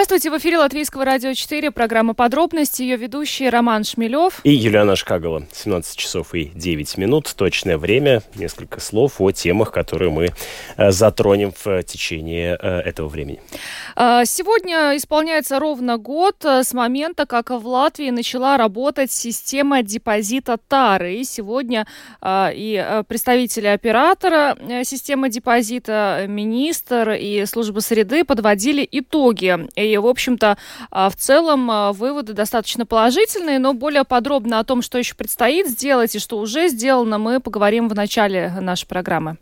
Здравствуйте, в эфире Латвийского радио 4, программа «Подробности», ее ведущий Роман Шмелев. И Юлиана Шкагова. 17 часов и 9 минут, точное время, несколько слов о темах, которые мы э, затронем в течение э, этого времени. А, сегодня исполняется ровно год э, с момента, как в Латвии начала работать система депозита ТАРы. И сегодня а, и представители оператора системы депозита, министр и служба среды подводили итоги и, в общем-то, а, в целом а, выводы достаточно положительные, но более подробно о том, что еще предстоит сделать и что уже сделано, мы поговорим в начале нашей программы.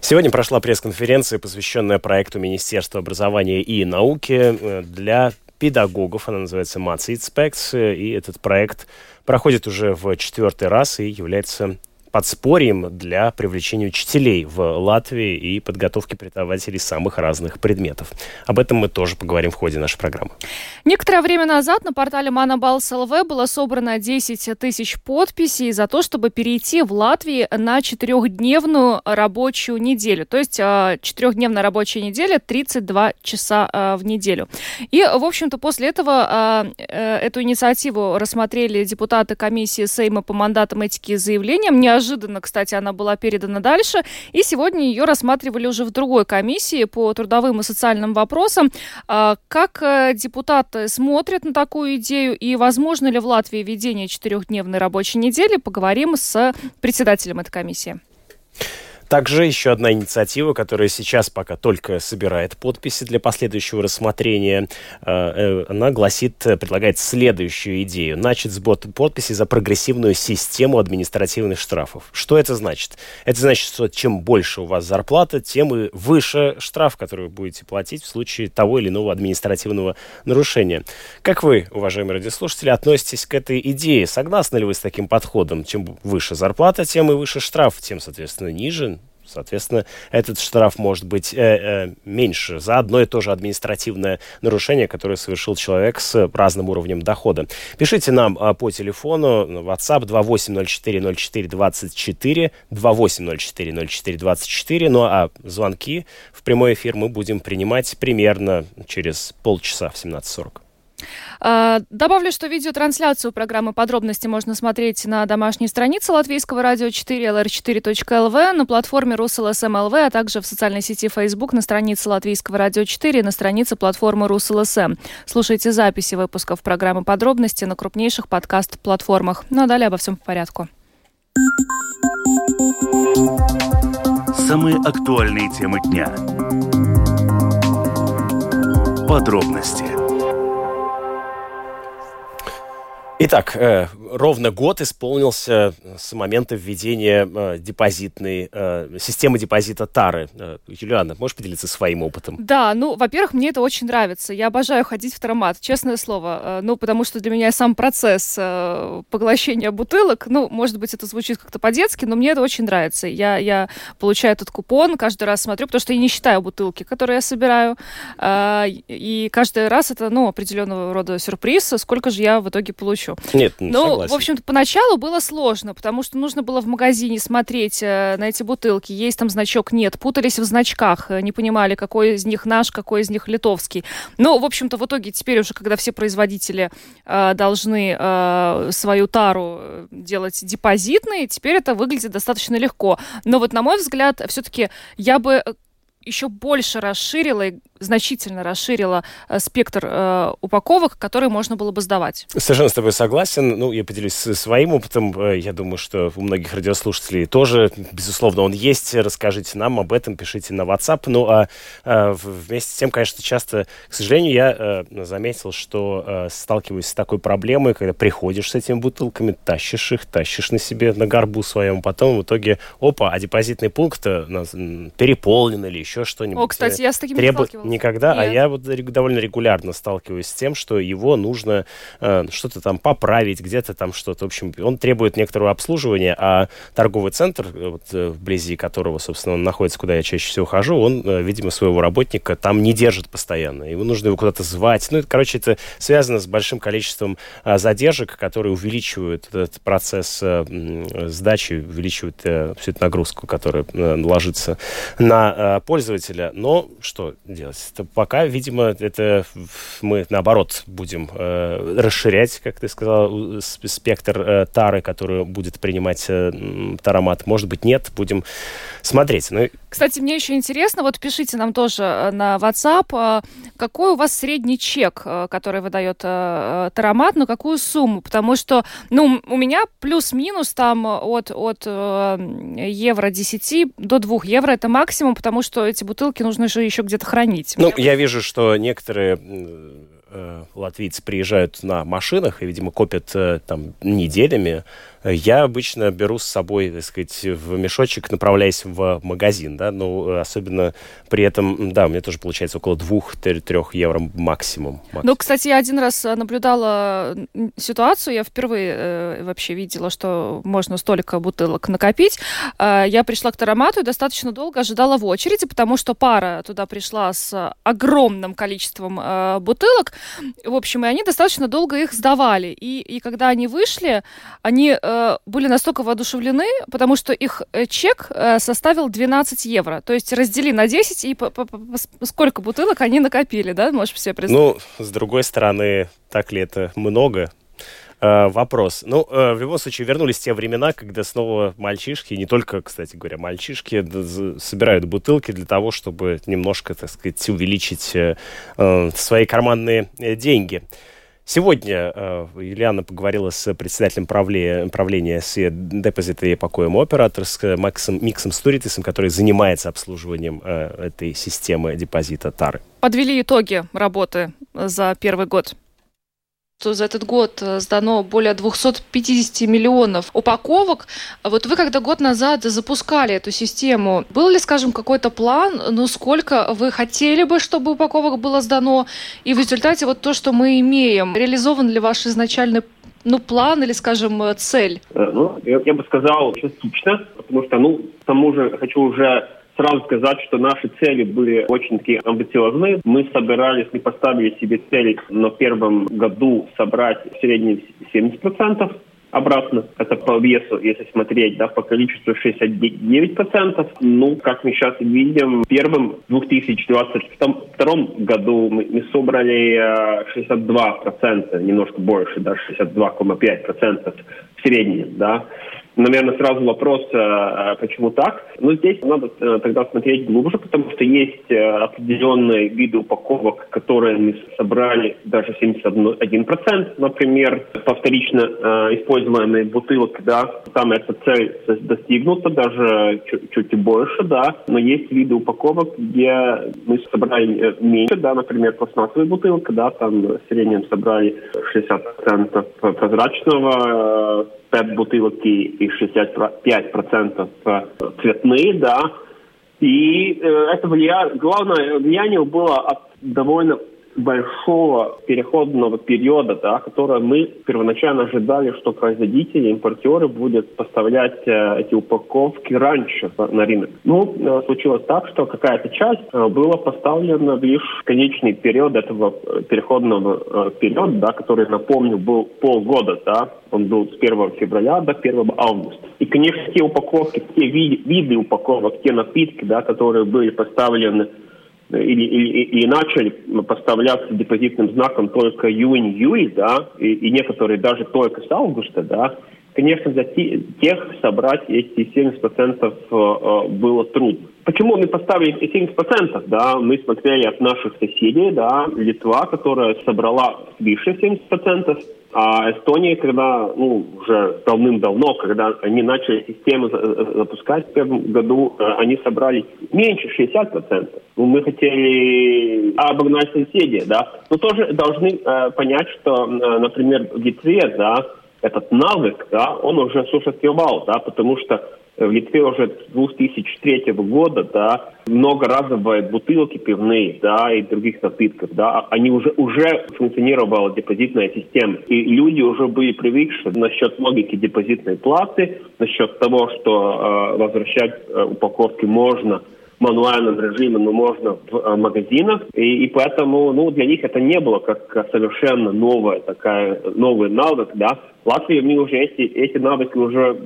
Сегодня прошла пресс-конференция, посвященная проекту Министерства образования и науки э, для педагогов. Она называется Math Specs, и этот проект проходит уже в четвертый раз и является подспорьем для привлечения учителей в Латвии и подготовки преподавателей самых разных предметов. Об этом мы тоже поговорим в ходе нашей программы. Некоторое время назад на портале ЛВ было собрано 10 тысяч подписей за то, чтобы перейти в Латвии на четырехдневную рабочую неделю. То есть а, четырехдневная рабочая неделя 32 часа а, в неделю. И, в общем-то, после этого а, э, эту инициативу рассмотрели депутаты комиссии Сейма по мандатам этики и заявлениям. Неожиданно Неожиданно, кстати, она была передана дальше, и сегодня ее рассматривали уже в другой комиссии по трудовым и социальным вопросам. А, как э, депутаты смотрят на такую идею и возможно ли в Латвии введение четырехдневной рабочей недели, поговорим с председателем этой комиссии. Также еще одна инициатива, которая сейчас пока только собирает подписи для последующего рассмотрения, э, э, она гласит, предлагает следующую идею. Начать сбор подписей за прогрессивную систему административных штрафов. Что это значит? Это значит, что чем больше у вас зарплата, тем и выше штраф, который вы будете платить в случае того или иного административного нарушения. Как вы, уважаемые радиослушатели, относитесь к этой идее? Согласны ли вы с таким подходом? Чем выше зарплата, тем и выше штраф, тем, соответственно, ниже Соответственно, этот штраф может быть э, э, меньше за одно и то же административное нарушение, которое совершил человек с разным уровнем дохода. Пишите нам э, по телефону WhatsApp 28040424, 28040424, ну а звонки в прямой эфир мы будем принимать примерно через полчаса в 17.40. А, добавлю, что видеотрансляцию программы «Подробности» можно смотреть на домашней странице Латвийского радио 4 lr4.lv, на платформе rus.lsm.lv, а также в социальной сети Facebook на странице Латвийского радио 4 на странице платформы Rus.LSM. Слушайте записи выпусков программы «Подробности» на крупнейших подкаст-платформах. Ну а далее обо всем по порядку. Самые актуальные темы дня. Подробности Итак, э, ровно год исполнился с момента введения э, депозитной э, системы депозита Тары. Э, Юлиана, можешь поделиться своим опытом? Да, ну, во-первых, мне это очень нравится. Я обожаю ходить в тромат, честное слово. Э, ну, потому что для меня сам процесс э, поглощения бутылок, ну, может быть, это звучит как-то по-детски, но мне это очень нравится. Я, я получаю этот купон, каждый раз смотрю, потому что я не считаю бутылки, которые я собираю. Э, и каждый раз это, ну, определенного рода сюрприз, сколько же я в итоге получу. Нет, ну, согласен. в общем-то, поначалу было сложно, потому что нужно было в магазине смотреть э, на эти бутылки, есть там значок, нет, путались в значках, э, не понимали, какой из них наш, какой из них литовский. Но, в общем-то, в итоге теперь уже, когда все производители э, должны э, свою тару э, делать депозитной, теперь это выглядит достаточно легко. Но вот, на мой взгляд, все-таки я бы еще больше расширила значительно расширила э, спектр э, упаковок, которые можно было бы сдавать. Совершенно с тобой согласен. Ну, я поделюсь своим опытом. Э, я думаю, что у многих радиослушателей тоже, безусловно, он есть. Расскажите нам об этом, пишите на WhatsApp. Ну, а э, вместе с тем, конечно, часто, к сожалению, я э, заметил, что э, сталкиваюсь с такой проблемой, когда приходишь с этими бутылками, тащишь их, тащишь на себе, на горбу своем, потом в итоге, опа, а депозитный пункт переполнен или еще что-нибудь. О, кстати, я с таким Требу... Никогда, а Нет. я вот довольно регулярно сталкиваюсь с тем, что его нужно э, что-то там поправить, где-то там что-то. В общем, он требует некоторого обслуживания, а торговый центр, э, вот, э, вблизи которого, собственно, он находится, куда я чаще всего хожу, он, э, видимо, своего работника там не держит постоянно. Ему нужно его куда-то звать. Ну, это, короче, это связано с большим количеством а, задержек, которые увеличивают этот процесс э, сдачи, увеличивают э, всю эту нагрузку, которая э, ложится на э, пользователя. Но что делать? Пока, видимо, это мы, наоборот, будем э, расширять, как ты сказал, спектр э, тары, которую будет принимать э, таромат. Может быть, нет. Будем смотреть. Ну, Кстати, мне еще интересно, вот пишите нам тоже э, на WhatsApp, э, какой у вас средний чек, э, который выдает э, Таромат, на какую сумму? Потому что, ну, у меня плюс-минус там от, от евро 10 до 2 евро это максимум, потому что эти бутылки нужно же еще где-то хранить. Ну, я вижу, что некоторые э, латвийцы приезжают на машинах и, видимо, копят э, там неделями. Я обычно беру с собой, так сказать, в мешочек, направляясь в магазин, да, ну, э, особенно при этом, да, у меня тоже получается около 2-3 евро максимум. Ну, кстати, я один раз э, наблюдала ситуацию, я впервые э, вообще видела, что можно столько бутылок накопить. Э, я пришла к Таромату и достаточно долго ожидала в очереди, потому что пара туда пришла с огромным количеством э, бутылок. В общем, и они достаточно долго их сдавали. И, и когда они вышли, они э, были настолько воодушевлены, потому что их э, чек э, составил 12 евро. То есть раздели на 10, и сколько бутылок они накопили, да? Можешь себе представить? Ну, с другой стороны, так ли это много? Э, вопрос. Ну, э, в любом случае, вернулись те времена, когда снова мальчишки, не только, кстати говоря, мальчишки, собирают бутылки для того, чтобы немножко, так сказать, увеличить э, э, свои карманные э, деньги. Сегодня э, поговорила с председателем правле- правления с депозита и покоем оператор с Максом, Миксом Стуритисом, который занимается обслуживанием э, этой системы депозита Тары. подвели итоги работы за первый год. За этот год э, сдано более 250 миллионов упаковок. Вот вы когда год назад запускали эту систему, был ли, скажем, какой-то план, ну сколько вы хотели бы, чтобы упаковок было сдано, и в результате вот то, что мы имеем, реализован ли ваш изначальный ну, план или, скажем, э, цель? Э, Ну, я, я бы сказал, частично, потому что, ну, к тому же хочу уже сразу сказать, что наши цели были очень такие амбициозные. Мы собирались, мы поставили себе цель на первом году собрать в среднем 70% обратно. Это по весу, если смотреть, да, по количеству 69%. Ну, как мы сейчас видим, в первом 2022 году мы, мы собрали э, 62%, немножко больше, да, 62,5% в среднем, да. Наверное, сразу вопрос, э, э, почему так. Но здесь надо э, тогда смотреть глубже, потому что есть определенные виды упаковок, которые мы собрали даже 71%, например, повторично э, используемые бутылок, да, там эта цель достигнута, даже чуть, чуть больше, да, но есть виды упаковок, где мы собрали меньше, да, например, пластмассовая бутылка, да, там в среднем собрали 60% прозрачного, PET бутылки и 65% цветные, да. И э, это влияние, главное влияние было от довольно большого переходного периода, да, которое мы первоначально ожидали, что производители, импортеры будут поставлять э, эти упаковки раньше на рынок. Ну, э, случилось так, что какая-то часть э, была поставлена лишь в конечный период этого э, переходного э, периода, да, который, напомню, был полгода, да, он был с 1 февраля до 1 августа. И, конечно, те упаковки, те виды, виды упаковок, те напитки, да, которые были поставлены или, или, или начали поставляться депозитным знаком только июнь-июль, да, и, и некоторые даже только с августа, да, конечно, для те, тех собрать эти 70% э, было трудно. Почему мы поставили эти 70%? Да, мы смотрели от наших соседей, да, Литва, которая собрала свыше 70%, а Эстония, когда, ну, уже давным-давно, когда они начали систему запускать в первом году, э, они собрали меньше 60%. Ну, мы хотели обогнать соседей, да. Но тоже должны э, понять, что, э, например, в Литве, да, этот навык, да, он уже существовал, да, потому что в Литве уже с 2003 года, да, многоразовые бутылки пивные, да, и других напитков, да, они уже, уже функционировала депозитная система. И люди уже были привыкши насчет логики депозитной платы, насчет того, что э, возвращать э, упаковки можно мануальном режиме, но можно в э, магазинах. И, и поэтому ну, для них это не было как совершенно новая такая, новый навык, да. В Латвии мы уже эти, эти навыки уже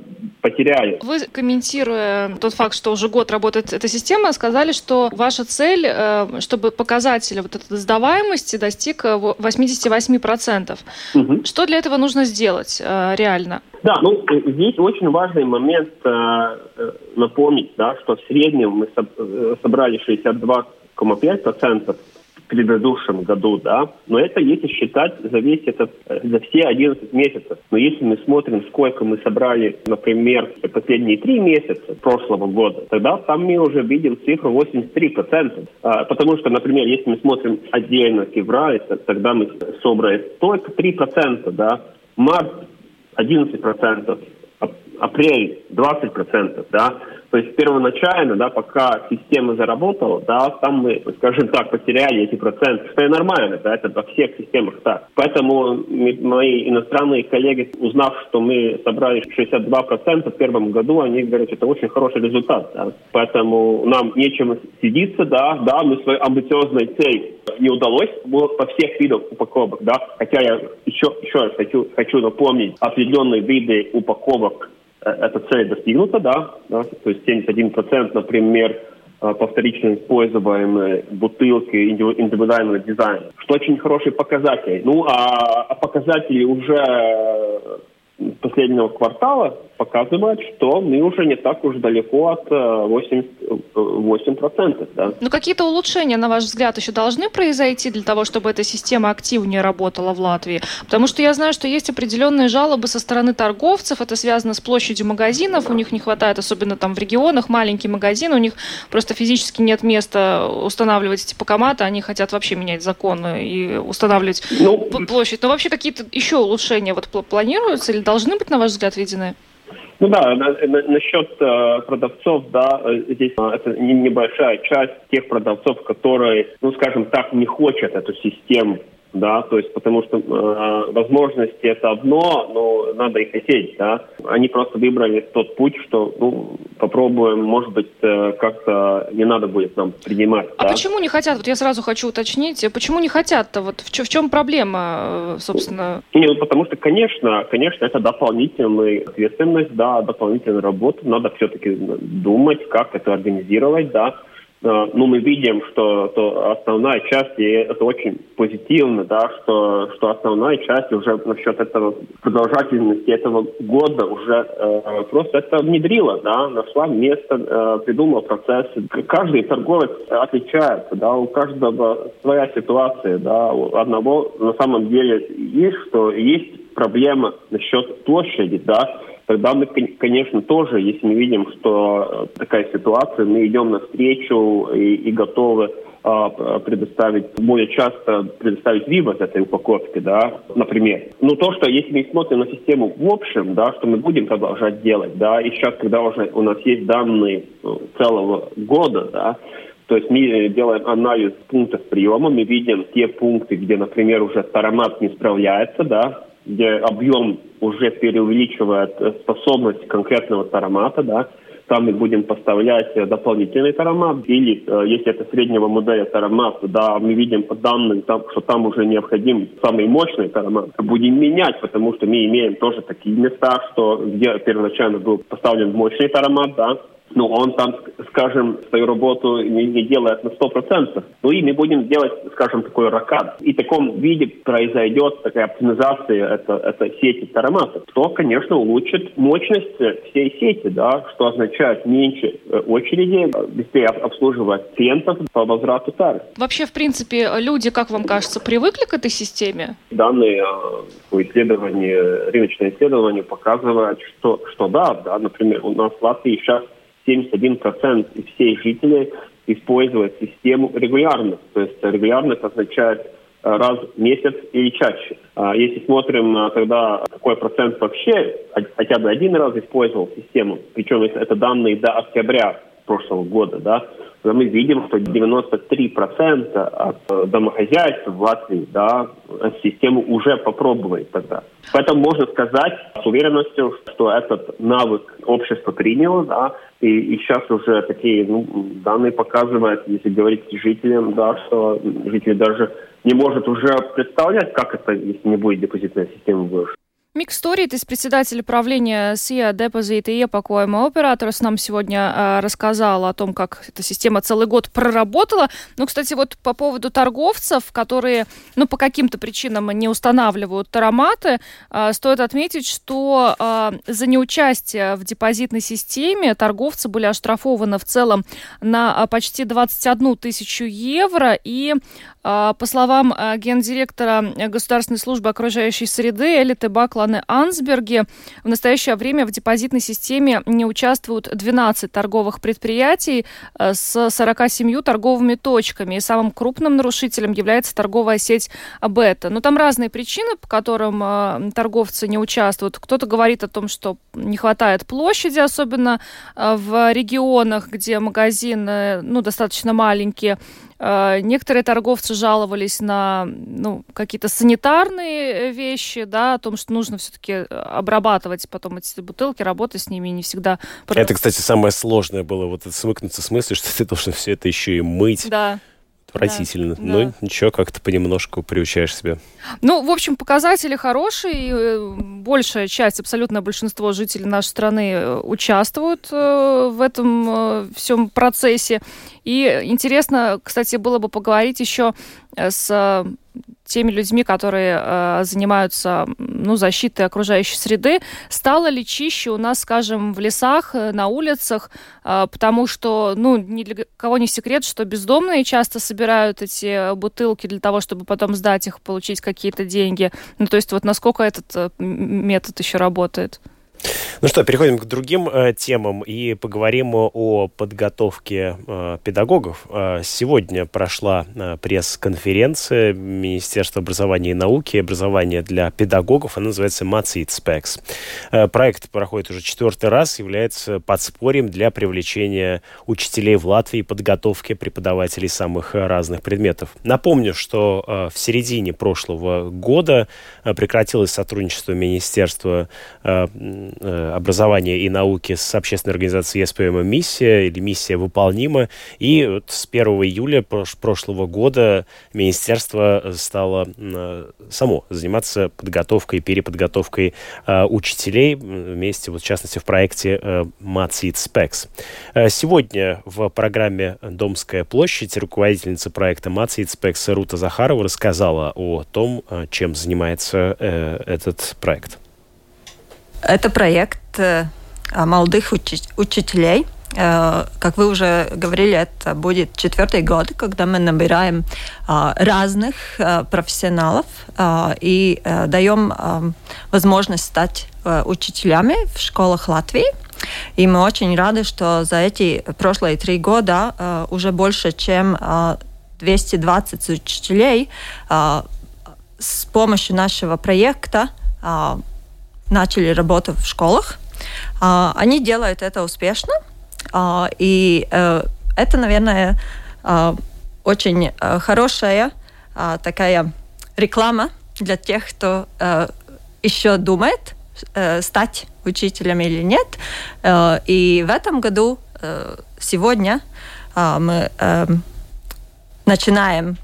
потеряли. Вы, комментируя тот факт, что уже год работает эта система, сказали, что ваша цель, э, чтобы показатель вот этой сдаваемости достиг 88%. Угу. Что для этого нужно сделать э, реально? Да, ну здесь очень важный момент э, напомнить, да, что в среднем мы собрали 62,5% предыдущем году, да, но это если считать за весь этот, за все 11 месяцев. Но если мы смотрим, сколько мы собрали, например, последние три месяца прошлого года, тогда там мы уже видим цифру 83%. А, потому что, например, если мы смотрим отдельно февраль, тогда мы собрали только 3%, да, март 11%, апрель 20%, да, то есть первоначально, да, пока система заработала, да, там мы, скажем так, потеряли эти проценты, что и нормально, да, это во всех системах так. Поэтому мои иностранные коллеги, узнав, что мы собрали 62% в первом году, они говорят, это очень хороший результат, да. Поэтому нам нечем сидиться, да, да, мы свою амбициозной цель не удалось по всех видах упаковок, да, хотя я еще, еще раз хочу, хочу напомнить, определенные виды упаковок эта цель достигнута, да, да то есть 71%, например, э, по вторично используемые бутылки индивидуального дизайна, что очень хороший показатель. Ну, а, а показатели уже последнего квартала показывает, что мы уже не так уж далеко от 88%. Э, да. Ну, какие-то улучшения, на ваш взгляд, еще должны произойти для того, чтобы эта система активнее работала в Латвии? Потому что я знаю, что есть определенные жалобы со стороны торговцев, это связано с площадью магазинов, у них не хватает, особенно там в регионах, маленькие магазины, у них просто физически нет места устанавливать эти покоматы, они хотят вообще менять законы и устанавливать ну, площадь. Но вообще какие-то еще улучшения вот планируются или должны быть, на ваш взгляд, введены? Ну да, на, на, насчет э, продавцов, да, э, здесь э, это небольшая часть тех продавцов, которые, ну скажем так, не хотят эту систему да, то есть потому что э, возможности это одно, но надо и хотеть, да. Они просто выбрали тот путь, что, ну, попробуем, может быть, э, как-то не надо будет нам принимать. А да? почему не хотят? Вот я сразу хочу уточнить, почему не хотят-то? Вот в, в чем проблема, э, собственно? Не, ну, потому что, конечно, конечно, это дополнительная ответственность, да, дополнительная работа, надо все-таки думать, как это организировать, да. Э, ну, мы видим, что то основная часть, и это очень позитивно, да, что, что основная часть уже насчет этого продолжательности этого года уже э, просто это внедрила, да, нашла место, э, придумала процесс. Каждый торговец отличается, да, у каждого своя ситуация, да, у одного на самом деле есть, что есть проблема насчет площади, да, тогда мы, конечно, тоже, если мы видим, что э, такая ситуация, мы идем навстречу и, и готовы а, предоставить, более часто предоставить вывод этой упаковки, да, например. Но то, что если мы смотрим на систему в общем, да, что мы будем продолжать делать, да, и сейчас, когда уже у нас есть данные э, целого года, да, то есть мы делаем анализ пунктов приема, мы видим те пункты, где, например, уже таромат не справляется, да, где объем уже преувеличивает способность конкретного таромата, да, там мы будем поставлять дополнительный таромат, или э, если это среднего модели таромат, да, мы видим по данным, там, что там уже необходим самый мощный таромат, будем менять, потому что мы имеем тоже такие места, что где первоначально был поставлен мощный таромат, да, ну, он там, скажем, свою работу не, не делает на 100%. Ну и мы будем делать, скажем, такой ракад. И в таком виде произойдет такая оптимизация это, это сети тароматов, что, конечно, улучшит мощность всей сети, да, что означает меньше э, очереди, быстрее обслуживать клиентов по возврату тары. Вообще, в принципе, люди, как вам кажется, привыкли к этой системе? Данные по исследованию, рыночное исследование показывают, что, что да, да, например, у нас в Латвии сейчас 71% всех жителей используют систему регулярно. То есть регулярно это означает раз в месяц или чаще. А если смотрим тогда, какой процент вообще хотя бы один раз использовал систему, причем это данные до октября прошлого года, да, мы видим, что 93% от э, домохозяйств в Латвии да, систему уже попробовали тогда. Поэтому можно сказать с уверенностью, что этот навык общество приняло, да, и, и сейчас уже такие ну, данные показывают, если говорить жителям, да, что жители даже не может уже представлять, как это, если не будет депозитная система больше. Мик Сторит из председателя правления СИА Депозит и Епакоема Операторс нам сегодня э, рассказал о том, как эта система целый год проработала. Ну, кстати, вот по поводу торговцев, которые, ну, по каким-то причинам не устанавливают тароматы, э, стоит отметить, что э, за неучастие в депозитной системе торговцы были оштрафованы в целом на почти 21 тысячу евро и а, по словам а, гендиректора Государственной службы окружающей среды Элиты Бакланы Ансберги, в настоящее время в депозитной системе не участвуют 12 торговых предприятий а, с 47 торговыми точками. И самым крупным нарушителем является торговая сеть Бета. Но там разные причины, по которым торговцы не участвуют. Кто-то говорит о том, что не хватает площади, особенно в регионах, где магазины ну, достаточно маленькие. Э, некоторые торговцы жаловались на ну, какие-то санитарные вещи, да, о том, что нужно все-таки э, обрабатывать потом эти бутылки, работать с ними не всегда. Это, кстати, самое сложное было, вот смыкнуться с мыслью, что ты должен все это еще и мыть. Да отвратительно. Да, ну, да. ничего, как-то понемножку приучаешь себя. Ну, в общем, показатели хорошие. Э, большая часть, абсолютное большинство жителей нашей страны э, участвуют э, в этом всем процессе. И интересно, кстати, было бы поговорить еще с теми людьми, которые э, занимаются ну, защитой окружающей среды, стало ли чище у нас, скажем, в лесах, э, на улицах, э, потому что, ну, ни для кого не секрет, что бездомные часто собирают эти бутылки для того, чтобы потом сдать их, получить какие-то деньги. Ну, то есть вот насколько этот э, метод еще работает? Ну что, переходим к другим э, темам и поговорим о подготовке э, педагогов. Э, сегодня прошла э, пресс-конференция Министерства образования и науки, образования для педагогов, она называется Specs. Э, проект проходит уже четвертый раз, является подспорьем для привлечения учителей в Латвии, подготовки преподавателей самых разных предметов. Напомню, что э, в середине прошлого года э, прекратилось сотрудничество Министерства э, Э, образования и науки с общественной организацией ЕСПМ «Миссия» или «Миссия выполнима». И вот с 1 июля прошлого года министерство стало э, само заниматься подготовкой, переподготовкой э, учителей вместе, вот, в частности, в проекте «Мацит Спекс». Сегодня в программе «Домская площадь» руководительница проекта «Мацит Спекс» Рута Захарова рассказала о том, чем занимается этот проект. Это проект э, молодых учителей. Э, как вы уже говорили, это будет четвертый год, когда мы набираем э, разных профессионалов и даем возможность стать учителями в школах Латвии. И мы очень рады, что за эти прошлые три года уже больше, чем 220 учителей с помощью нашего проекта начали работу в школах. А, они делают это успешно, а, и э, это, наверное, а, очень э, хорошая такая реклама для тех, кто э, еще думает, стать учителем или нет. И в этом году, сегодня, мы начинаем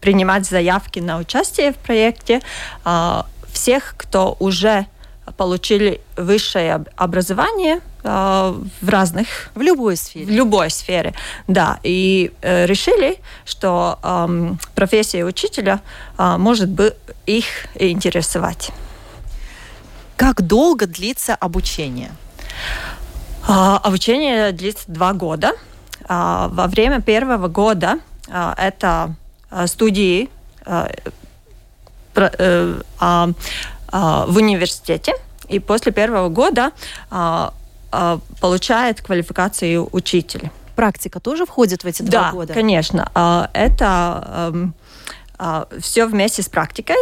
принимать заявки на участие в проекте всех, кто уже получили высшее образование э, в разных... В любой сфере. В любой сфере, да. И э, решили, что э, профессия учителя э, может быть их интересовать. Как долго длится обучение? Э, обучение длится два года. Э, во время первого года э, это студии Э, а, а, в университете, и после первого года а, получает квалификацию учителя. Практика тоже входит в эти два да, года? Да, конечно. Это эм, все вместе с практикой.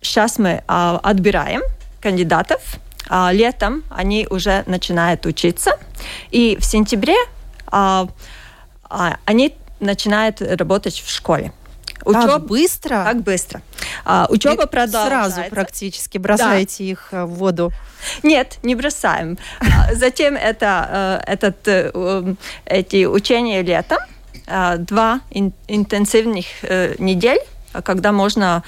Сейчас мы отбираем кандидатов. Летом они уже начинают учиться. И в сентябре они начинают работать в школе. Учеб... Так быстро? Так быстро. А, учеба И продолжается. Сразу практически бросаете да. их в воду? Нет, не бросаем. А, затем это, этот, эти учения летом, два интенсивных э, недель, когда можно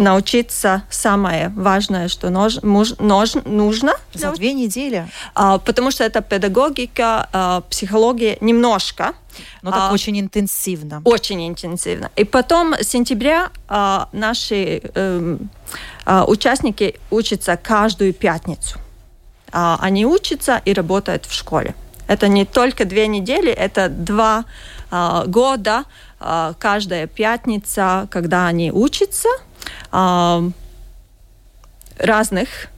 научиться самое важное, что нож, муж, нож, нужно. За две недели? А, потому что это педагогика, а, психология немножко. Но так а, очень интенсивно. Очень интенсивно. И потом с сентября а, наши а, а, участники учатся каждую пятницу. А, они учатся и работают в школе. Это не только две недели, это два а, года, а, каждая пятница, когда они учатся – разных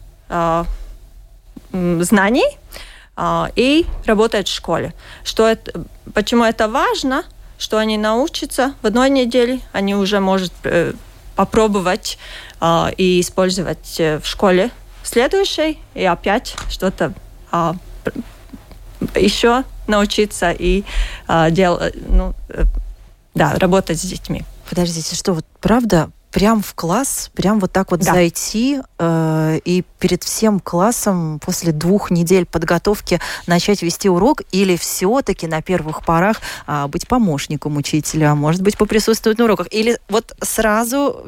знаний и работать в школе. Что это, почему это важно? Что они научатся в одной неделе, они уже могут э, попробовать и использовать э, в школе следующей, и опять что-то еще научиться и ну, э, да, работать с детьми. Подождите, что вот правда прям в класс, прям вот так вот да. зайти э, и перед всем классом после двух недель подготовки начать вести урок или все-таки на первых порах э, быть помощником учителя, может быть, поприсутствовать на уроках, или вот сразу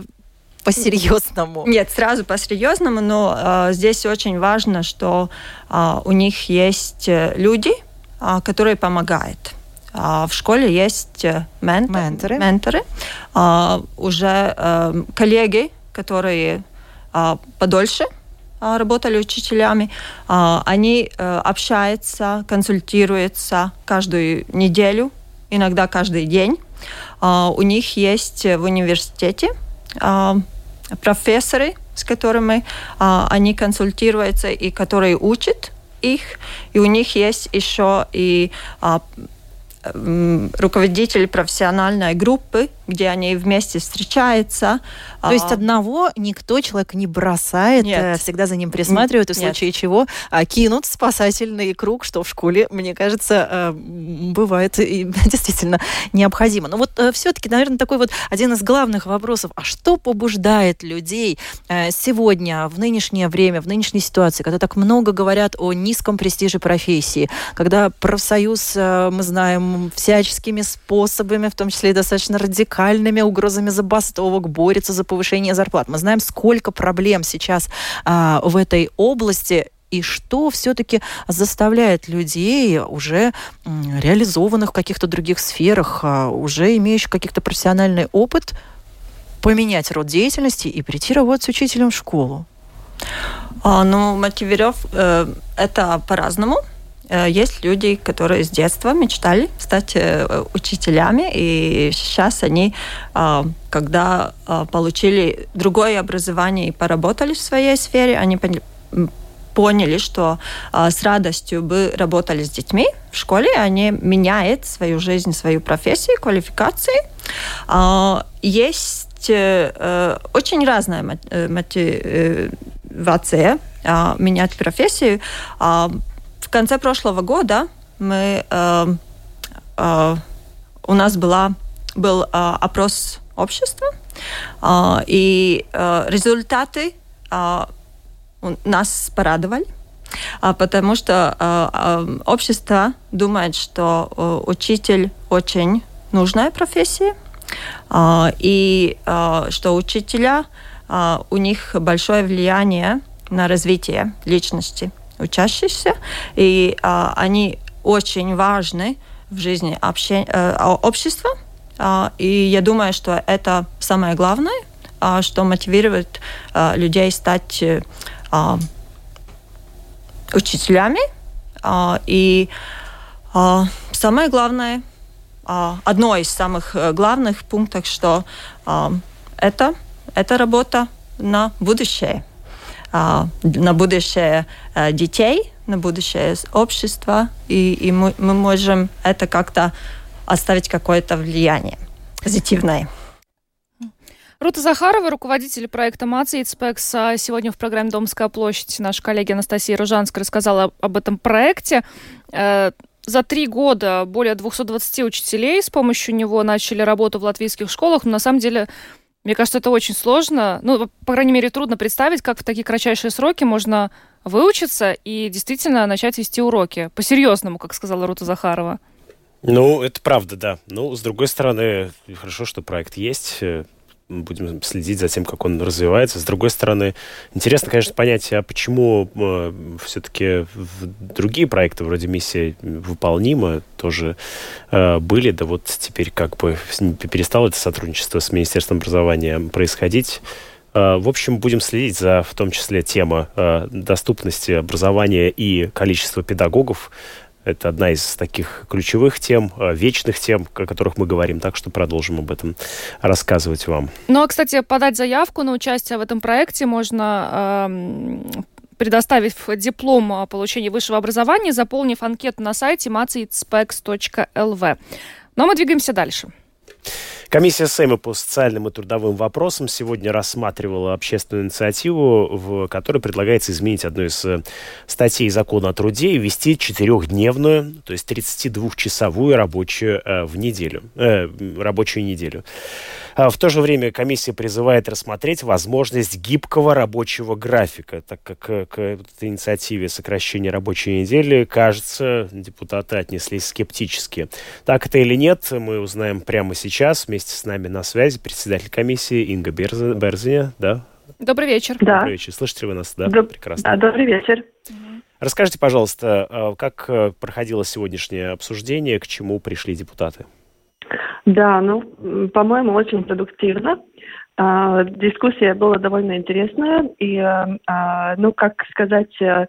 по-серьезному? Нет, сразу по-серьезному, но э, здесь очень важно, что э, у них есть э, люди, э, которые помогают. А, в школе есть э, ментор, менторы, менторы а, уже э, коллеги, которые а, подольше работали учителями, они э, общаются, консультируются каждую неделю, иногда каждый день. У них есть в университете профессоры, с которыми они консультируются и которые учат их. И у них есть еще и руководитель профессиональной группы, где они вместе встречаются. То есть а, одного никто человек не бросает, Нет. Э, всегда за ним присматривают, и в случае Нет. чего а, кинут спасательный круг, что в школе, мне кажется, э, бывает и действительно необходимо. Но вот э, все-таки, наверное, такой вот один из главных вопросов, а что побуждает людей сегодня, в нынешнее время, в нынешней ситуации, когда так много говорят о низком престиже профессии, когда профсоюз, мы знаем, всяческими способами, в том числе и достаточно радикальными угрозами забастовок, борется за повышение зарплат. Мы знаем, сколько проблем сейчас а, в этой области, и что все-таки заставляет людей, уже реализованных в каких-то других сферах, а, уже имеющих каких-то профессиональный опыт, поменять род деятельности и прийти работать с учителем в школу? А, ну, мотивиров э, это по-разному. Э, есть люди, которые с детства мечтали стать э, учителями, и сейчас они, э, когда получили другое образование и поработали в своей сфере, они поняли, что с радостью бы работали с детьми в школе, они меняют свою жизнь, свою профессию, квалификации. Есть очень разная мотивация менять профессию конце прошлого года мы, э, э, у нас была, был э, опрос общества, э, и э, результаты э, нас порадовали, э, потому что э, э, общество думает, что э, учитель очень нужная профессия, э, и э, что учителя, у них большое влияние на развитие личности учащихся, и а, они очень важны в жизни обще... э, общества. А, и я думаю, что это самое главное, а, что мотивирует а, людей стать а, учителями. И самое главное, одно из самых э, главных пунктов, что это, это работа на будущее. А, на будущее а, детей, на будущее общества, и, и мы, мы можем это как-то оставить какое-то влияние позитивное. Рута Захарова, руководитель проекта МАЦИ ИЦПЕКС, сегодня в программе «Домская площадь» наша коллега Анастасия Ружанская рассказала об этом проекте. Э, за три года более 220 учителей с помощью него начали работу в латвийских школах, но на самом деле мне кажется, это очень сложно. Ну, по крайней мере, трудно представить, как в такие кратчайшие сроки можно выучиться и действительно начать вести уроки. По-серьезному, как сказала Рута Захарова. Ну, это правда, да. Ну, с другой стороны, хорошо, что проект есть будем следить за тем, как он развивается. С другой стороны, интересно, конечно, понять, а почему э, все-таки другие проекты вроде «Миссия выполнима» тоже э, были, да вот теперь как бы перестало это сотрудничество с Министерством образования происходить. Э, в общем, будем следить за, в том числе, тема э, доступности образования и количества педагогов это одна из таких ключевых тем, э, вечных тем, о которых мы говорим, так что продолжим об этом рассказывать вам. Ну, а, кстати, подать заявку на участие в этом проекте можно предоставив диплом о получении высшего образования, заполнив анкету на сайте macitspex.lv. Но мы двигаемся дальше. Комиссия Сейма по социальным и трудовым вопросам сегодня рассматривала общественную инициативу, в которой предлагается изменить одну из э, статей закона о труде и ввести четырехдневную, то есть 32-часовую рабочую э, в неделю, э, рабочую неделю. А в то же время комиссия призывает рассмотреть возможность гибкого рабочего графика, так как э, к этой инициативе сокращения рабочей недели, кажется, депутаты отнеслись скептически. Так это или нет, мы узнаем прямо сейчас. Вместе с нами на связи председатель комиссии Инга Берзиня. Да? Добрый вечер. Да. Добрый вечер. Слышите вы нас? Да, Доб... прекрасно. Да, добрый вечер. Расскажите, пожалуйста, а как э, проходило сегодняшнее обсуждение, к чему пришли депутаты? Да, ну, по-моему, очень продуктивно. А, дискуссия была довольно интересная, и, а, ну, как сказать, э,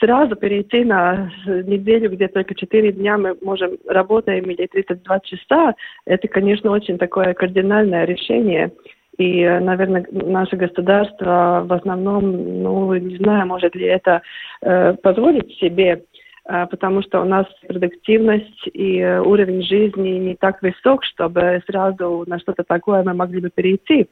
сразу перейти на неделю, где только 4 дня мы можем работаем или 32 часа, это, конечно, очень такое кардинальное решение. И, наверное, наше государство в основном, ну, не знаю, может ли это э, позволить себе потому что у нас продуктивность и э, уровень жизни не так высок, чтобы сразу на что-то такое мы могли бы перейти.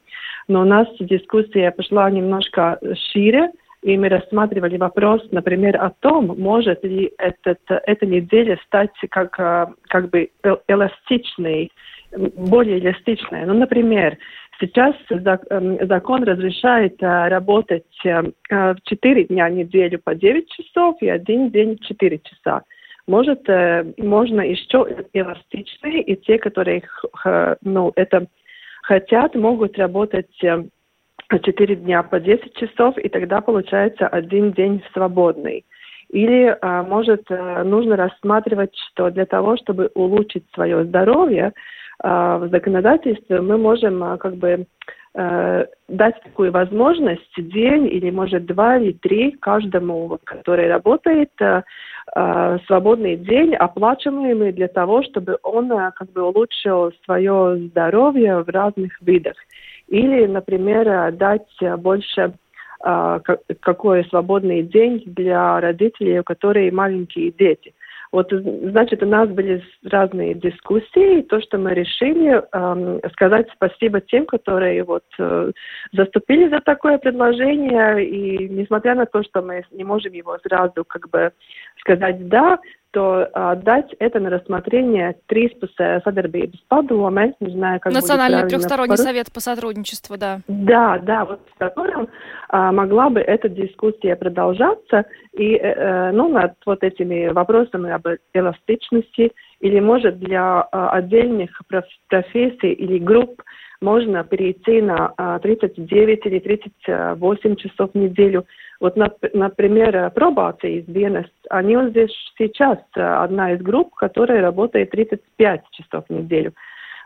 Но у нас дискуссия пошла немножко шире, и мы рассматривали вопрос, например, о том, может ли этот, эта неделя стать как, э, как бы эластичной, более эластичной. Ну, например, Сейчас эм, закон разрешает э, работать э, в 4 дня в неделю по 9 часов и один день 4 часа. Может, э, можно еще эластичные, и те, которые ну, это хотят, могут работать 4 дня по 10 часов, и тогда получается один день свободный. Или, может, нужно рассматривать, что для того, чтобы улучшить свое здоровье, а, в законодательстве мы можем а, как бы э, дать такую возможность день или, может, два или три каждому, который работает, э, э, свободный день, оплачиваемый для того, чтобы он как бы улучшил свое здоровье в разных видах. Или, например, дать больше какой свободный день для родителей, у которых маленькие дети. Вот, значит, у нас были разные дискуссии, то, что мы решили эм, сказать спасибо тем, которые вот э, заступили за такое предложение, и несмотря на то, что мы не можем его сразу как бы сказать «да», то отдать это на рассмотрение трīspusē sadarbības padome, не знаю, как Национальный трехсторонний совет по сотрудничеству, да. Да, да, вот с которым а, могла бы эта дискуссия продолжаться, и, э ну, над вот этими вопросами об эластичности, или, может, для а, отдельных профессий или групп можно перейти на а, 39 или 38 часов в неделю, вот, например, пробация из они вот здесь сейчас э, одна из групп, которая работает 35 часов в неделю.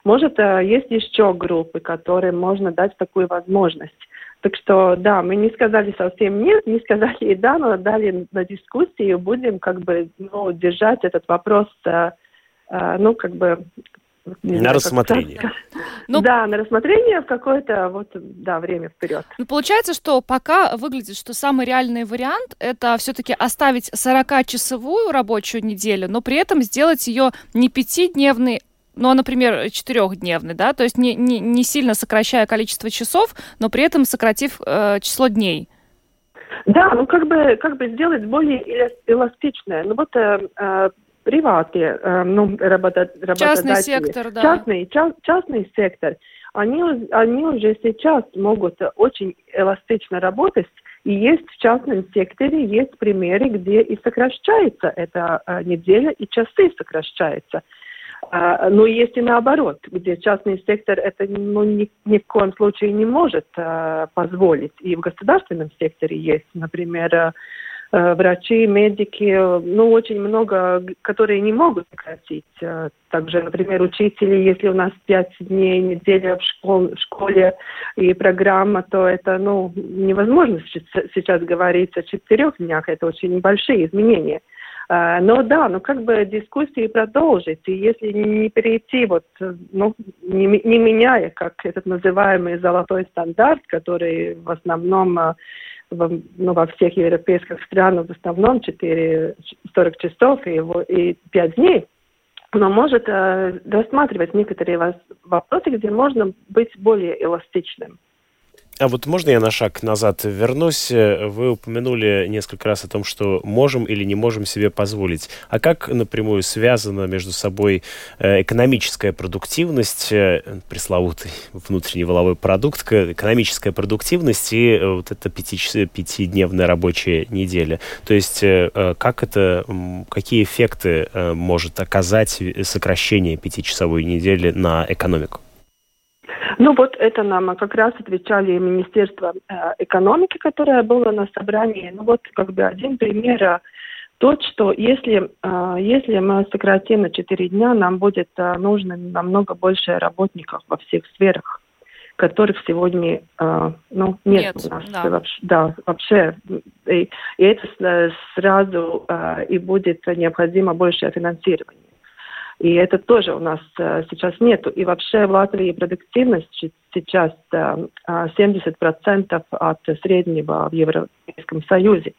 Может, э, есть еще группы, которым можно дать такую возможность. Так что, да, мы не сказали совсем нет, не сказали и да, но дали на дискуссию, будем как бы ну, держать этот вопрос, э, ну, как бы на знаю, рассмотрение. Ну, да, на рассмотрение в какое-то вот, да, время вперед. Ну, получается, что пока выглядит, что самый реальный вариант это все-таки оставить 40-часовую рабочую неделю, но при этом сделать ее не пятидневной, ну, а, например, четырехдневный, да, то есть не, не, не сильно сокращая количество часов, но при этом сократив э, число дней. Да, ну как бы, как бы сделать более эластичное. Ну вот э, приваты, э, ну, работа, Частный сектор, да. Частный, ча, частный сектор, они, они уже сейчас могут очень эластично работать, и есть в частном секторе, есть примеры, где и сокращается эта э, неделя, и часы сокращаются. А, но есть и наоборот, где частный сектор это ну, ни, ни в коем случае не может а, позволить. И в государственном секторе есть, например, а, врачи, медики, ну, очень много, которые не могут сократить. Также, например, учители, если у нас пять дней неделя в, школ, в школе и программа, то это, ну, невозможно сейчас говорить о четырех днях, это очень большие изменения. А, но да, ну как бы дискуссии продолжить. И если не перейти, вот, ну, не, не меняя, как этот называемый золотой стандарт, который в основном а, во, ну, во всех европейских странах в основном 4, 40 часов и, и 5 дней, но может э, рассматривать некоторые вопросы, где можно быть более эластичным. А вот можно я на шаг назад вернусь? Вы упомянули несколько раз о том, что можем или не можем себе позволить. А как напрямую связана между собой э, экономическая продуктивность, э, пресловутый внутренний воловой продукт, экономическая продуктивность и э, вот эта пяти, пятидневная рабочая неделя? То есть как это, какие эффекты может оказать сокращение пятичасовой недели на экономику? Ну вот это нам как раз отвечали Министерство э, экономики, которое было на собрании. Ну вот как бы один пример э, тот, что если, э, если мы сократим на 4 дня, нам будет нужно намного больше работников во всех сферах которых сегодня э, ну, нет, нет у нас да. вообще. Да, вообще и, и это сразу э, и будет необходимо большее финансирование. И это тоже у нас э, сейчас нету. И вообще в Латвии продуктивность сейчас э, 70% от среднего в Европейском Союзе.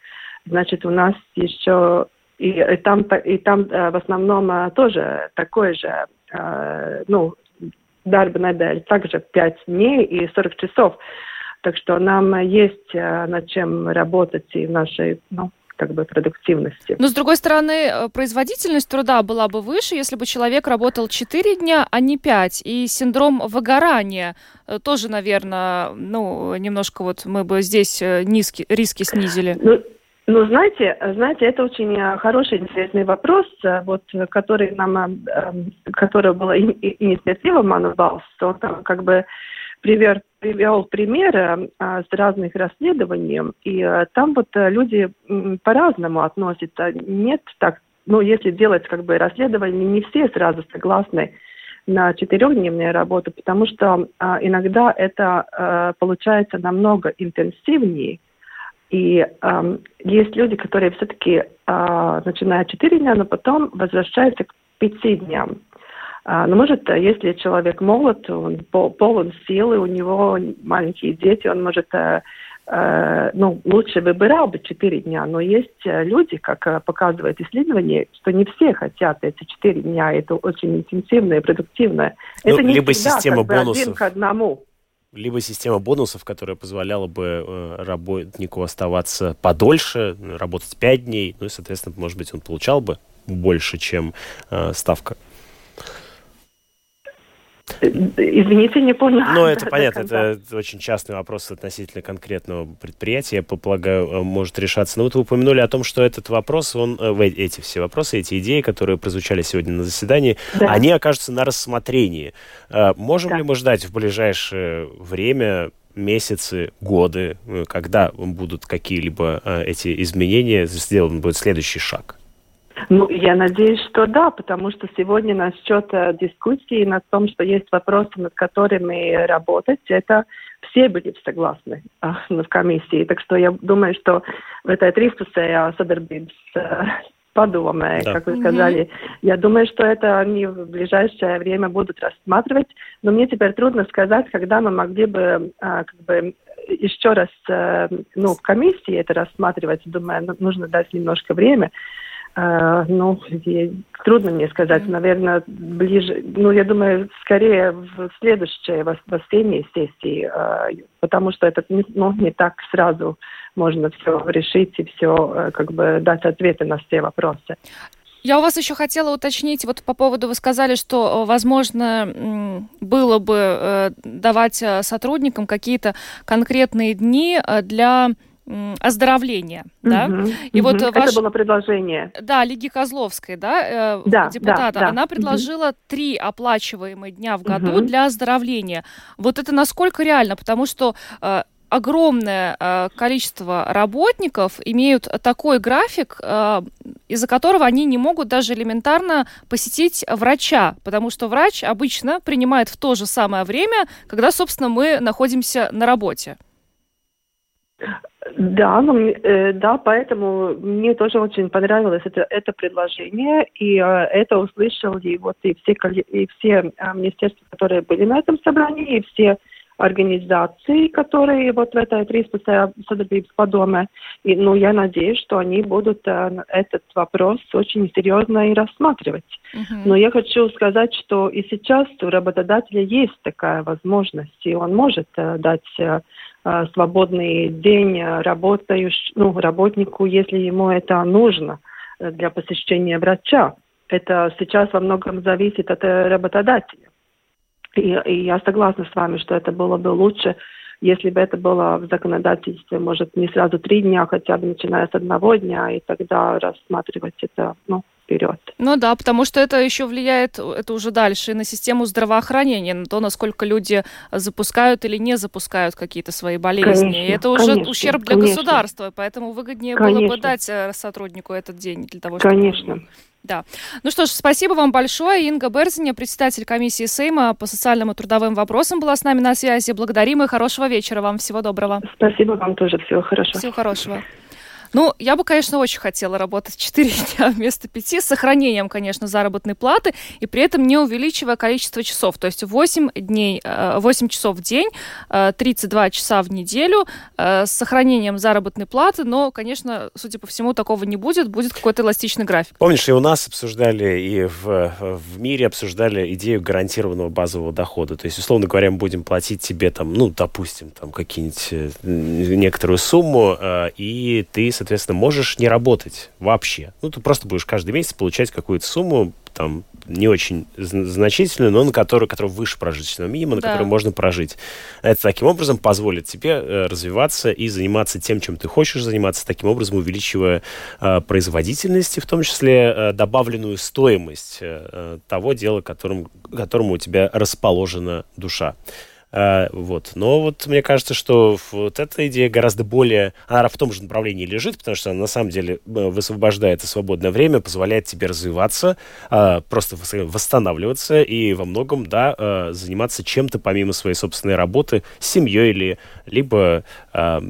Значит, у нас еще и, и там, и там э, в основном э, тоже такой же, э, ну, дарба неделя, также 5 дней и 40 часов. Так что нам есть э, над чем работать и в нашей ну, как бы продуктивности. Но с другой стороны, э, производительность труда была бы выше, если бы человек работал 4 дня, а не 5. И синдром выгорания э, тоже, наверное, ну, немножко вот мы бы здесь э, низкие риски снизили. Ну, ну, знаете, знаете, это очень хороший, интересный вопрос, вот, который нам, который была инициатива Манубалс, он там как бы привер, привел примеры а, с разных расследований, и а, там вот а, люди по-разному относятся. Нет так, ну, если делать как бы расследование, не все сразу согласны на четырехдневную работу, потому что а, иногда это а, получается намного интенсивнее. И а, есть люди, которые все-таки а, начинают четыре дня, но потом возвращаются к пяти дням. А, но может, если человек молод, он полон силы, у него маленькие дети, он может э, э, ну, лучше выбирал бы 4 дня, но есть э, люди, как показывает исследование, что не все хотят эти 4 дня, это очень интенсивное, продуктивное. Ну, это не либо всегда, система как бонусов. один к одному. Либо система бонусов, которая позволяла бы э, работнику оставаться подольше, работать 5 дней, ну и, соответственно, может быть, он получал бы больше, чем э, ставка. Извините, не поняла. Ну, это понятно, это очень частный вопрос относительно конкретного предприятия, я полагаю, э, может решаться. Но вот вы упомянули о том, что этот вопрос, он, э, эти все вопросы, эти идеи, которые прозвучали сегодня на заседании, да. они окажутся на рассмотрении. Э, можем да. ли мы ждать в ближайшее время месяцы, годы, когда будут какие-либо эти изменения, сделан будет следующий шаг? Ну, я надеюсь, что да, потому что сегодня насчет э, дискуссии над том, что есть вопросы, над которыми работать, это все были согласны э, в комиссии. Так что я думаю, что в этой трīspusējā sadarbības э, подумай, да. как вы сказали. Mm-hmm. Я думаю, что это они в ближайшее время будут рассматривать, но мне теперь трудно сказать, когда мы могли бы э, как бы еще раз э, ну, в комиссии это рассматривать. Думаю, нужно дать немножко время. Э, ну, трудно мне сказать, наверное, ближе, ну, я думаю, скорее в следующее воскресенье сессии, э, потому что это ну, не так сразу можно все решить и все э, как бы дать ответы на все вопросы. Я у вас еще хотела уточнить, вот по поводу, вы сказали, что, возможно, было бы давать сотрудникам какие-то конкретные дни для оздоровления, угу, да? И угу. вот ваш... Это было предложение. Да, Лиги Козловской, да, э, да депутата, да, да. она предложила угу. три оплачиваемые дня в году угу. для оздоровления. Вот это насколько реально? Потому что э, огромное э, количество работников имеют такой график, э, из-за которого они не могут даже элементарно посетить врача, потому что врач обычно принимает в то же самое время, когда, собственно, мы находимся на работе. Да, э, да, поэтому мне тоже очень понравилось это, это предложение, и э, это услышали вот и все, и все э, министерства, которые были на этом собрании, и все организации, которые вот в этой 300 sadarbības padome. И, ну, я надеюсь, что они будут э, этот вопрос очень серьезно и рассматривать. Uh-huh. Но я хочу сказать, что и сейчас у работодателя есть такая возможность, и он может э, дать э, Э, свободный день работающ, ну, работнику, если ему это нужно э, для посещения врача. Это сейчас во многом зависит от э, работодателя. И, и я согласна с вами, что это было бы лучше, если бы это было в законодательстве, может, не сразу три дня, хотя бы начиная с одного дня, и тогда рассматривать это, ну, вперед. Ну да, потому что это еще влияет, это уже дальше, и на систему здравоохранения, на то, насколько люди запускают или не запускают какие-то свои болезни. Конечно, и это уже конечно, ущерб для конечно. государства, поэтому выгоднее конечно. было бы дать э, сотруднику этот день для того, чтобы... Конечно. Да. Ну что ж, спасибо вам большое. Инга Берзиня, председатель комиссии Сейма по социальным и трудовым вопросам, была с нами на связи. Благодарим и хорошего вечера вам. Всего доброго. Спасибо вам тоже. Всего хорошего. Всего хорошего. Ну, я бы, конечно, очень хотела работать 4 дня вместо 5, с сохранением, конечно, заработной платы, и при этом не увеличивая количество часов. То есть 8 дней, 8 э, часов в день, 32 э, часа в неделю, э, с сохранением заработной платы, но, конечно, судя по всему, такого не будет, будет какой-то эластичный график. Помнишь, и у нас обсуждали, и в, в мире обсуждали идею гарантированного базового дохода. То есть, условно говоря, мы будем платить тебе там, ну, допустим, там какие-нибудь некоторую сумму, и ты, соответственно, можешь не работать вообще. Ну, ты просто будешь каждый месяц получать какую-то сумму, там, не очень значительную, но на которую, которая выше прожиточного минимума, на да. которую можно прожить. Это таким образом позволит тебе э, развиваться и заниматься тем, чем ты хочешь заниматься, таким образом увеличивая э, производительность и в том числе э, добавленную стоимость э, э того дела, которым, которому у тебя расположена душа. А, вот. Но вот мне кажется, что вот эта идея гораздо более... Она в том же направлении лежит, потому что она на самом деле высвобождает свободное время, позволяет тебе развиваться, а, просто восстанавливаться и во многом, да, а, заниматься чем-то помимо своей собственной работы, с семьей или либо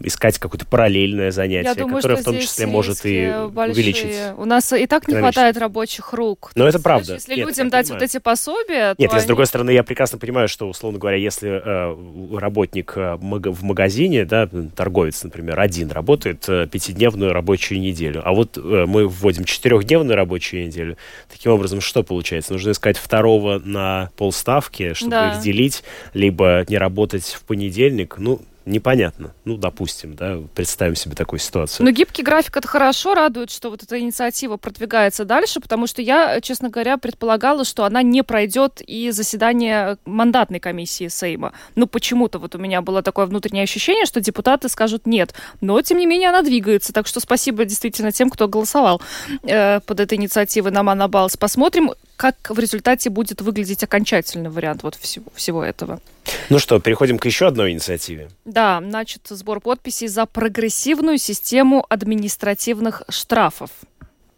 искать какое-то параллельное занятие, думаю, которое в том числе может и большие... увеличить. У нас и так не хватает рабочих рук. Но это правда. Если Нет, людям дать вот эти пособия... Нет, я, с другой стороны, я прекрасно понимаю, что, условно говоря, если Э, работник э, в магазине, да, торговец, например, один работает э, пятидневную рабочую неделю, а вот мы вводим четырехдневную рабочую неделю. Таким образом, что получается? Нужно искать второго на полставки, чтобы да. их делить, либо не работать в понедельник. Ну, непонятно. Ну, допустим, да, представим себе такую ситуацию. Но гибкий график это хорошо, радует, что вот эта инициатива продвигается дальше, потому что я, честно говоря, предполагала, что она не пройдет и заседание мандатной комиссии Сейма. Ну, почему-то вот у меня было такое внутреннее ощущение, что депутаты скажут нет. Но, тем не менее, она двигается. Так что спасибо действительно тем, кто голосовал э, под этой инициативой на Манабалс. Посмотрим, как в результате будет выглядеть окончательный вариант вот всего, всего этого. Ну что, переходим к еще одной инициативе. Да, начат сбор подписей за прогрессивную систему административных штрафов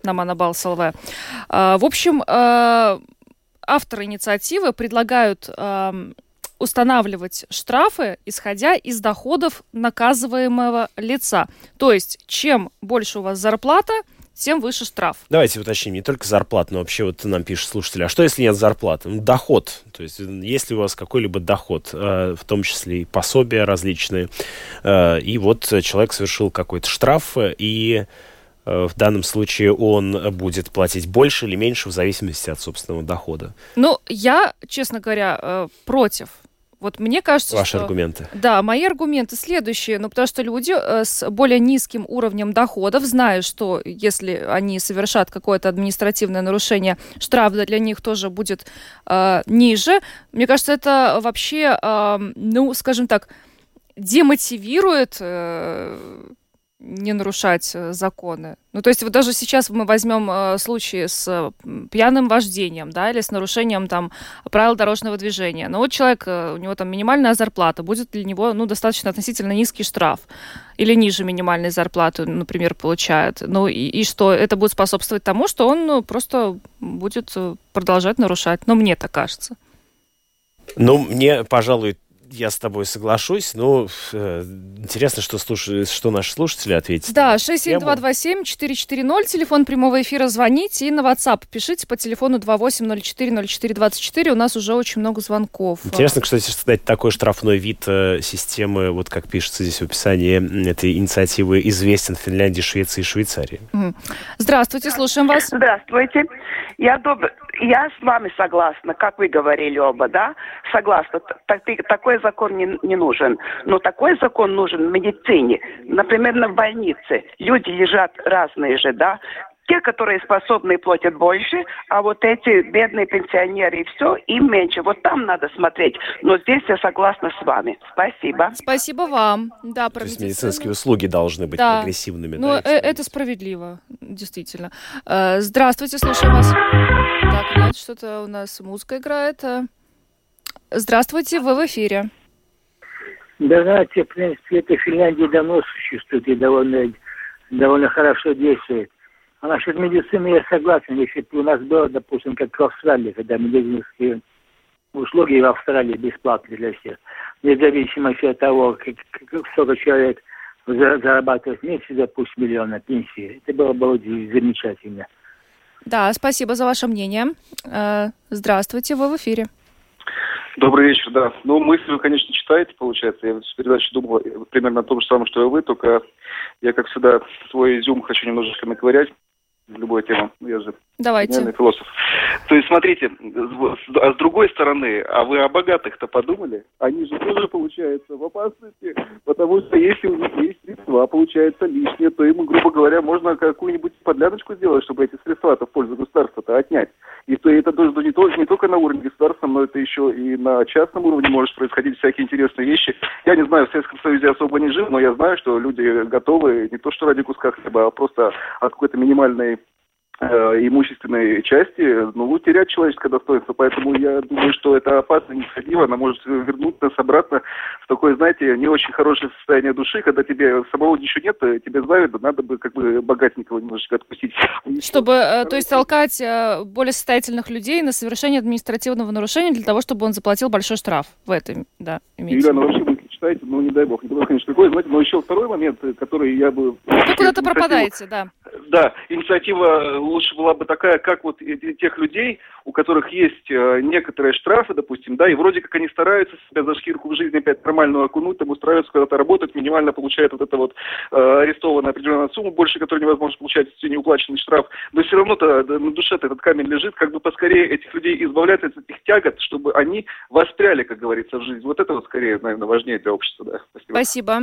на Манабал СЛВ. А, в общем, а, авторы инициативы предлагают а, устанавливать штрафы, исходя из доходов наказываемого лица. То есть, чем больше у вас зарплата, тем выше штраф. Давайте уточним, не только зарплата, но вообще вот нам пишет слушатели, а что если нет зарплаты? Ну, доход, то есть есть ли у вас какой-либо доход, э, в том числе и пособия различные, э, и вот человек совершил какой-то штраф, и в данном случае он будет платить больше или меньше в зависимости от собственного дохода. Ну, я, честно говоря, против вот мне кажется, Ваши что... аргументы. Да, мои аргументы следующие. Ну, потому что люди э, с более низким уровнем доходов, зная, что если они совершат какое-то административное нарушение, штраф для них тоже будет э, ниже. Мне кажется, это вообще, э, ну, скажем так, демотивирует э, не нарушать э, законы. Ну, то есть вот даже сейчас мы возьмем э, случаи с э, пьяным вождением, да, или с нарушением там правил дорожного движения. Но вот человек, э, у него там минимальная зарплата, будет для него, ну, достаточно относительно низкий штраф или ниже минимальной зарплаты, например, получает. Ну, и, и что? Это будет способствовать тому, что он ну, просто будет продолжать нарушать. Ну, мне так кажется. Ну, мне, пожалуй, я с тобой соглашусь. Ну, э, интересно, что, слуш... что наши слушатели ответят. Да, 67227-440, телефон прямого эфира, звоните и на WhatsApp пишите по телефону 28040424. У нас уже очень много звонков. Интересно, кстати, кстати, такой штрафной вид э, системы, вот как пишется здесь в описании этой инициативы, известен в Финляндии, Швеции и Швейцарии. Здравствуйте, слушаем вас. Здравствуйте. Я, доб... я с вами согласна, как вы говорили оба, да? Согласна. Такой закон не, не нужен. Но такой закон нужен в медицине. Например, в больнице. Люди лежат разные же, да? Те, которые способны, платят больше, а вот эти бедные пенсионеры и все, им меньше. Вот там надо смотреть. Но здесь я согласна с вами. Спасибо. Спасибо вам. Да, про То есть медицинские услуги должны быть да. прогрессивными. Ну, да, э, это справедливо, действительно. Э, здравствуйте, слушаю вас. Так, нет, что-то у нас музыка играет. Здравствуйте, вы в эфире. Да, знаете, в принципе, это в Финляндии давно существует и довольно, довольно хорошо действует. А насчет медицины я согласен. Если бы у нас было, допустим, как в Австралии, когда медицинские услуги в Австралии бесплатны для всех, вне зависимости от того, как, как, сколько человек зарабатывает в месяц, допустим, миллион на пенсии, это было бы замечательно. Да, спасибо за ваше мнение. Э, здравствуйте, вы в эфире. Добрый вечер, да. Ну, мысли вы, конечно, читаете, получается. Я в передаче думал примерно о том же самом, что и вы, только я, как всегда, свой изюм хочу немножечко наковырять любой теме. Я же Давайте. философ. То есть, смотрите, а с другой стороны, а вы о богатых-то подумали? Они же тоже, получается, в опасности, потому что если у них есть средства, получается, лишние, то им, грубо говоря, можно какую-нибудь подляночку сделать, чтобы эти средства-то в пользу государства-то отнять. И то это тоже не, только, не только на уровне государства, но это еще и на частном уровне может происходить всякие интересные вещи. Я не знаю, в Советском Союзе особо не жил, но я знаю, что люди готовы не то что ради куска хлеба, а просто от какой-то минимальной имущественной части, ну, терять человеческое достоинство. Поэтому я думаю, что это опасно, необходимо. Она может вернуть нас обратно в такое, знаете, не очень хорошее состояние души, когда тебе самого ничего нет, тебе завидно, надо бы как бы богатенького немножечко откусить. Чтобы, э, то есть, толкать э, более состоятельных людей на совершение административного нарушения для того, чтобы он заплатил большой штраф в этом, да, имеется. Юлиана, вообще мысли читаете, ну, не дай бог, не бог, конечно, такое, знаете, но еще второй момент, который я бы... Вы куда-то пропадаете, да. Да, инициатива лучше была бы такая, как вот тех людей, у которых есть э, некоторые штрафы, допустим, да, и вроде как они стараются себя за шкирку в жизнь опять нормальную окунуть, там устраиваются куда-то работать, минимально получают вот это вот э, арестованная определенная сумма, больше которой невозможно получать, если неуплаченный штраф, но все равно-то на душе-то этот камень лежит, как бы поскорее этих людей избавляться от этих тягот, чтобы они воспряли, как говорится, в жизнь. Вот это вот скорее, наверное, важнее для общества, да. Спасибо. Спасибо.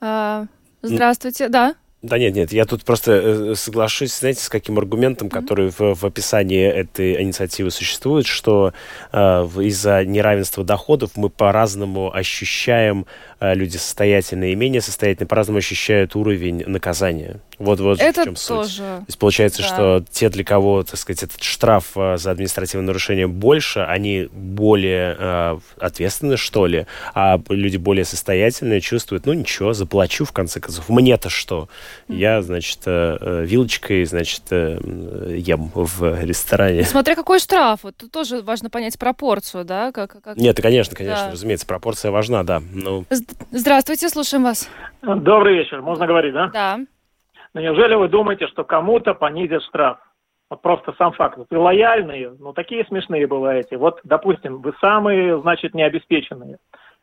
А, здравствуйте, да. Да нет, нет, я тут просто э, соглашусь, знаете, с каким аргументом, который в, в описании этой инициативы существует, что э, из-за неравенства доходов мы по-разному ощущаем, э, люди состоятельные и менее состоятельные, по-разному ощущают уровень наказания. Вот, вот Это в чем суть. тоже. То есть получается, да. что те, для кого, так сказать, этот штраф э, за административное нарушение больше, они более э, ответственны, что ли, а люди более состоятельные чувствуют, ну ничего, заплачу в конце концов. Мне-то что? Я, значит, э, э, вилочкой, значит, э, ем в ресторане. Смотря какой штраф, вот тут тоже важно понять пропорцию, да? Как, как... Нет, конечно, конечно, да. разумеется, пропорция важна, да. Ну... Здравствуйте, слушаем вас. Добрый вечер, можно говорить, да? Да. Но неужели вы думаете, что кому-то понизят штраф? Вот просто сам факт. Вот вы лояльные, ну такие смешные бываете. Вот, допустим, вы самые, значит, необеспеченные.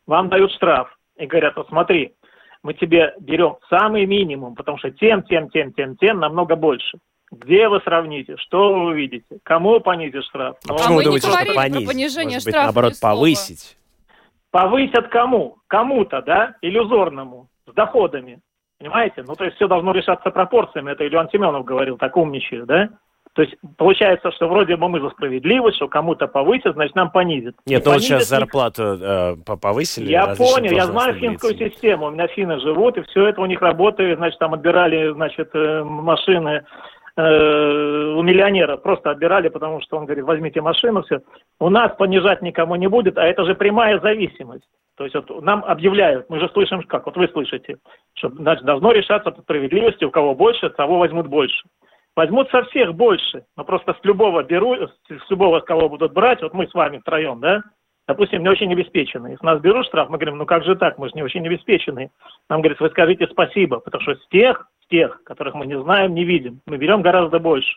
Вам дают штраф и говорят, вот смотри, мы тебе берем самый минимум, потому что тем, тем, тем, тем, тем намного больше. Где вы сравните? Что вы увидите? Кому понизить штраф? А почему вы думаете, что понизить? понижение Может быть, наоборот, повысить? Повысят кому? Кому-то, да? Иллюзорному, с доходами. Понимаете? Ну, то есть все должно решаться пропорциями. Это Илья Семенов говорил, так умничаю, да? То есть получается, что вроде бы мы за справедливость, что кому-то повысят, значит нам понизят. Нет, ну вот сейчас зарплату э, повысили. Я понял, я знаю финскую систему, у меня финны живут, и все это у них работает, значит, там отбирали, значит, э, машины э, у миллионера, просто отбирали, потому что он говорит, возьмите машину, все. У нас понижать никому не будет, а это же прямая зависимость. То есть вот нам объявляют, мы же слышим как, вот вы слышите, что значит, должно решаться по справедливости, у кого больше, того возьмут больше. Возьмут со всех больше, но просто с любого беру, с любого, кого будут брать, вот мы с вами втроем, да, допустим, не очень обеспеченные. Если нас берут штраф, мы говорим, ну как же так, мы же не очень обеспеченные. Нам говорят, вы скажите спасибо, потому что с тех, с тех, которых мы не знаем, не видим, мы берем гораздо больше.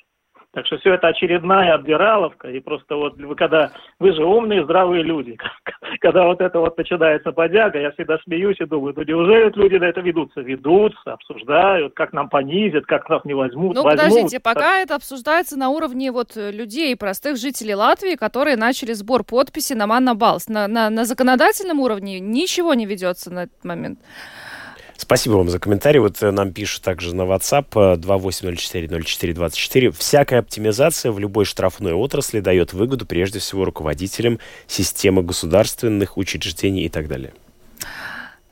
Так что все это очередная обдираловка, и просто вот вы когда, вы же умные, здравые люди, когда вот это вот начинается подяга, я всегда смеюсь и думаю, ну неужели люди на это ведутся? Ведутся, обсуждают, как нам понизят, как нас не возьмут. Ну возьмут. подождите, пока это обсуждается на уровне вот людей, простых жителей Латвии, которые начали сбор подписей на Манна Балс. На, на, на законодательном уровне ничего не ведется на этот момент. Спасибо вам за комментарий. Вот э, нам пишут также на WhatsApp 28040424. Э, Всякая оптимизация в любой штрафной отрасли дает выгоду прежде всего руководителям системы государственных учреждений и так далее.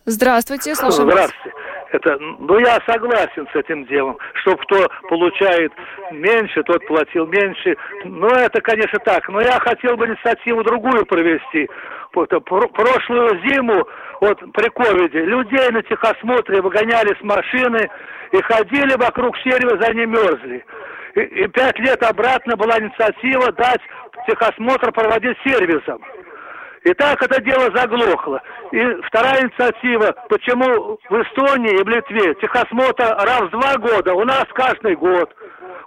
Здравствуйте, слушаем Здравствуйте. Это, ну, я согласен с этим делом, что кто получает меньше, тот платил меньше. Ну, это, конечно, так. Но я хотел бы инициативу другую провести. Вот, прошлую зиму, вот при ковиде, людей на техосмотре выгоняли с машины и ходили вокруг сервиса, они мерзли. И, и пять лет обратно была инициатива дать техосмотр проводить сервисом. И так это дело заглохло. И вторая инициатива, почему в Эстонии и в Литве техосмотр раз в два года, у нас каждый год.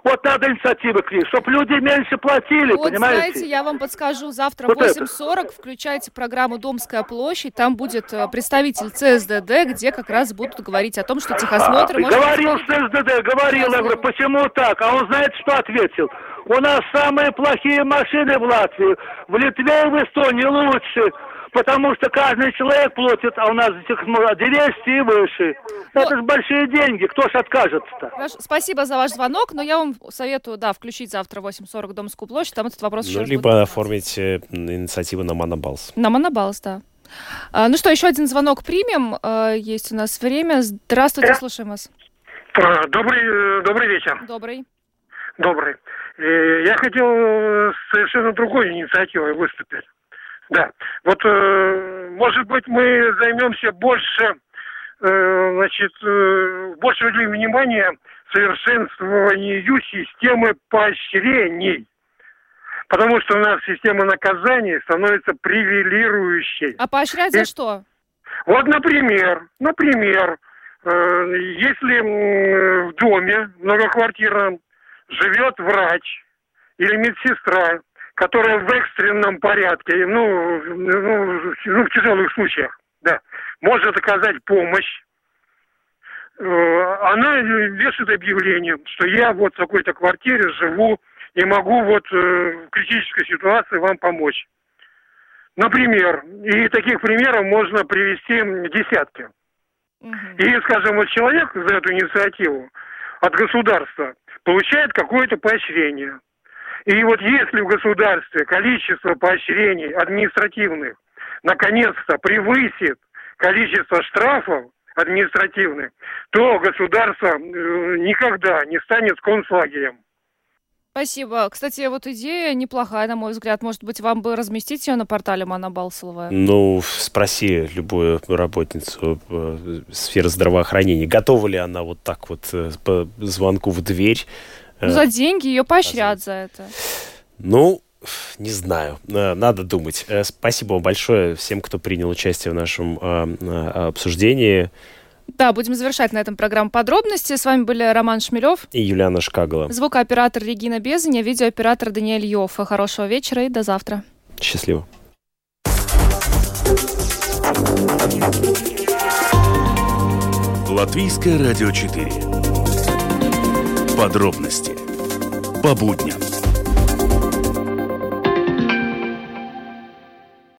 Вот надо инициативы к ним, чтобы люди меньше платили, вот, понимаете? знаете, я вам подскажу, завтра вот 8.40 включайте программу «Домская площадь», там будет э, представитель ЦСДД, где как раз будут говорить о том, что техосмотр... А, говорил быть... ЦСДД, говорил, я говорю, почему так? А он знает, что ответил? У нас самые плохие машины в Латвии, в Литве и в Эстонии лучше потому что каждый человек платит, а у нас этих 200 и выше. Но... Это же большие деньги, кто ж откажется-то? Спасибо за ваш звонок, но я вам советую, да, включить завтра 8.40 Домскую площадь, там этот вопрос ну, либо будет оформить э, инициативу на Монобалс. На Монобалс, да. А, ну что, еще один звонок примем. А, есть у нас время. Здравствуйте, слушаем вас. А, добрый, э, добрый вечер. Добрый. Добрый. Э, я хотел совершенно другой инициативой выступить. Да. Вот, э, может быть, мы займемся больше, э, значит, э, больше уделим внимания совершенствованию системы поощрений. Потому что у нас система наказаний становится привилирующей. А поощрять за И... что? Вот, например, например, э, если э, в доме многоквартирном живет врач или медсестра, которая в экстренном порядке, ну, ну, ну, в тяжелых случаях, да, может оказать помощь, э, она вешает объявление, что я вот в такой-то квартире живу и могу вот э, в критической ситуации вам помочь. Например, и таких примеров можно привести десятки. И, скажем, вот человек за эту инициативу от государства получает какое-то поощрение – и вот если в государстве количество поощрений административных наконец-то превысит количество штрафов административных, то государство э, никогда не станет концлагерем. Спасибо. Кстати, вот идея неплохая, на мой взгляд. Может быть, вам бы разместить ее на портале Мана Балсалова? Ну, спроси любую работницу э, сферы здравоохранения, готова ли она вот так вот э, по звонку в дверь ну, за деньги ее поощрят за это. Ну, не знаю, э, надо думать. Э, спасибо вам большое всем, кто принял участие в нашем э, обсуждении. Да, будем завершать на этом программу подробности. С вами были Роман Шмелев и Юлиана Шкагала. Звукооператор Регина Безаня, видеооператор Даниэль Йов. Хорошего вечера и до завтра. Счастливо. Латвийское радио 4. Подробности по будням.